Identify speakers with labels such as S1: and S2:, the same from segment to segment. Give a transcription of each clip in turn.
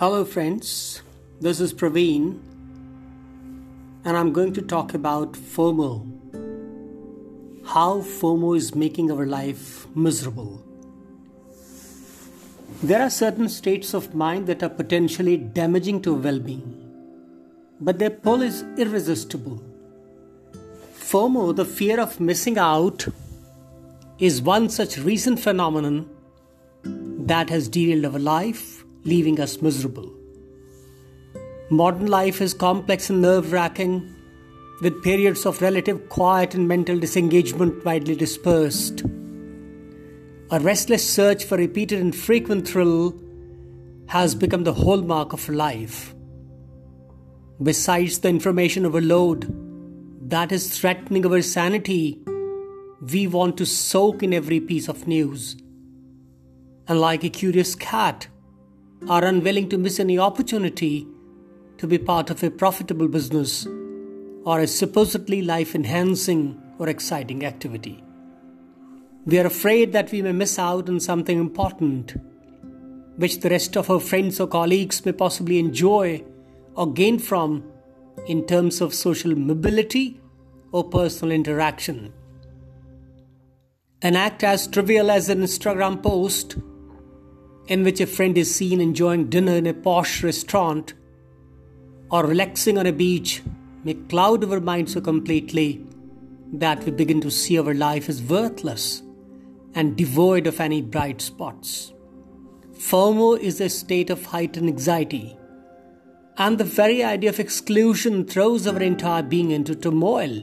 S1: Hello, friends. This is Praveen, and I'm going to talk about FOMO. How FOMO is making our life miserable. There are certain states of mind that are potentially damaging to well being, but their pull is irresistible. FOMO, the fear of missing out, is one such recent phenomenon that has derailed our life leaving us miserable. Modern life is complex and nerve wracking, with periods of relative quiet and mental disengagement widely dispersed. A restless search for repeated and frequent thrill has become the hallmark of life. Besides the information overload that is threatening our sanity, we want to soak in every piece of news. And like a curious cat, are unwilling to miss any opportunity to be part of a profitable business or a supposedly life enhancing or exciting activity. We are afraid that we may miss out on something important, which the rest of our friends or colleagues may possibly enjoy or gain from in terms of social mobility or personal interaction. An act as trivial as an Instagram post in which a friend is seen enjoying dinner in a posh restaurant or relaxing on a beach may cloud our mind so completely that we begin to see our life as worthless and devoid of any bright spots. FOMO is a state of heightened anxiety, and the very idea of exclusion throws our entire being into turmoil,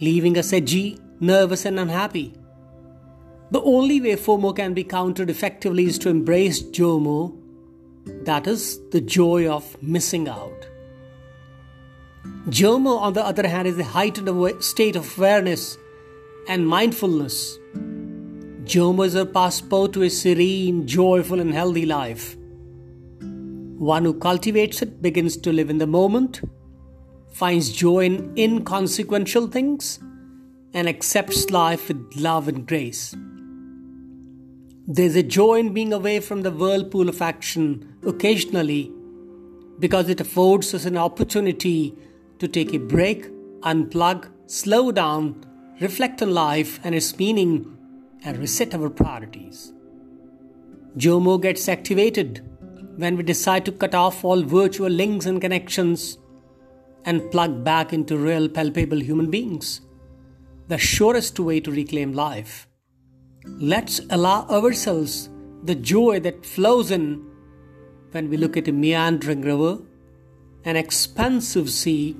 S1: leaving us edgy, nervous, and unhappy. The only way FOMO can be countered effectively is to embrace JOMO, that is, the joy of missing out. JOMO, on the other hand, is a heightened state of awareness and mindfulness. JOMO is a passport to a serene, joyful, and healthy life. One who cultivates it begins to live in the moment, finds joy in inconsequential things, and accepts life with love and grace. There's a joy in being away from the whirlpool of action occasionally because it affords us an opportunity to take a break, unplug, slow down, reflect on life and its meaning, and reset our priorities. JOMO gets activated when we decide to cut off all virtual links and connections and plug back into real, palpable human beings. The surest way to reclaim life. Let's allow ourselves the joy that flows in when we look at a meandering river, an expansive sea,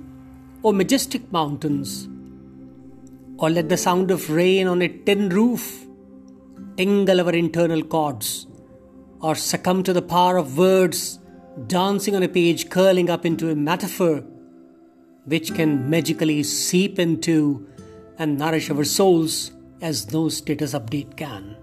S1: or majestic mountains, or let the sound of rain on a tin roof tingle our internal chords, or succumb to the power of words dancing on a page curling up into a metaphor which can magically seep into and nourish our souls as no status update can.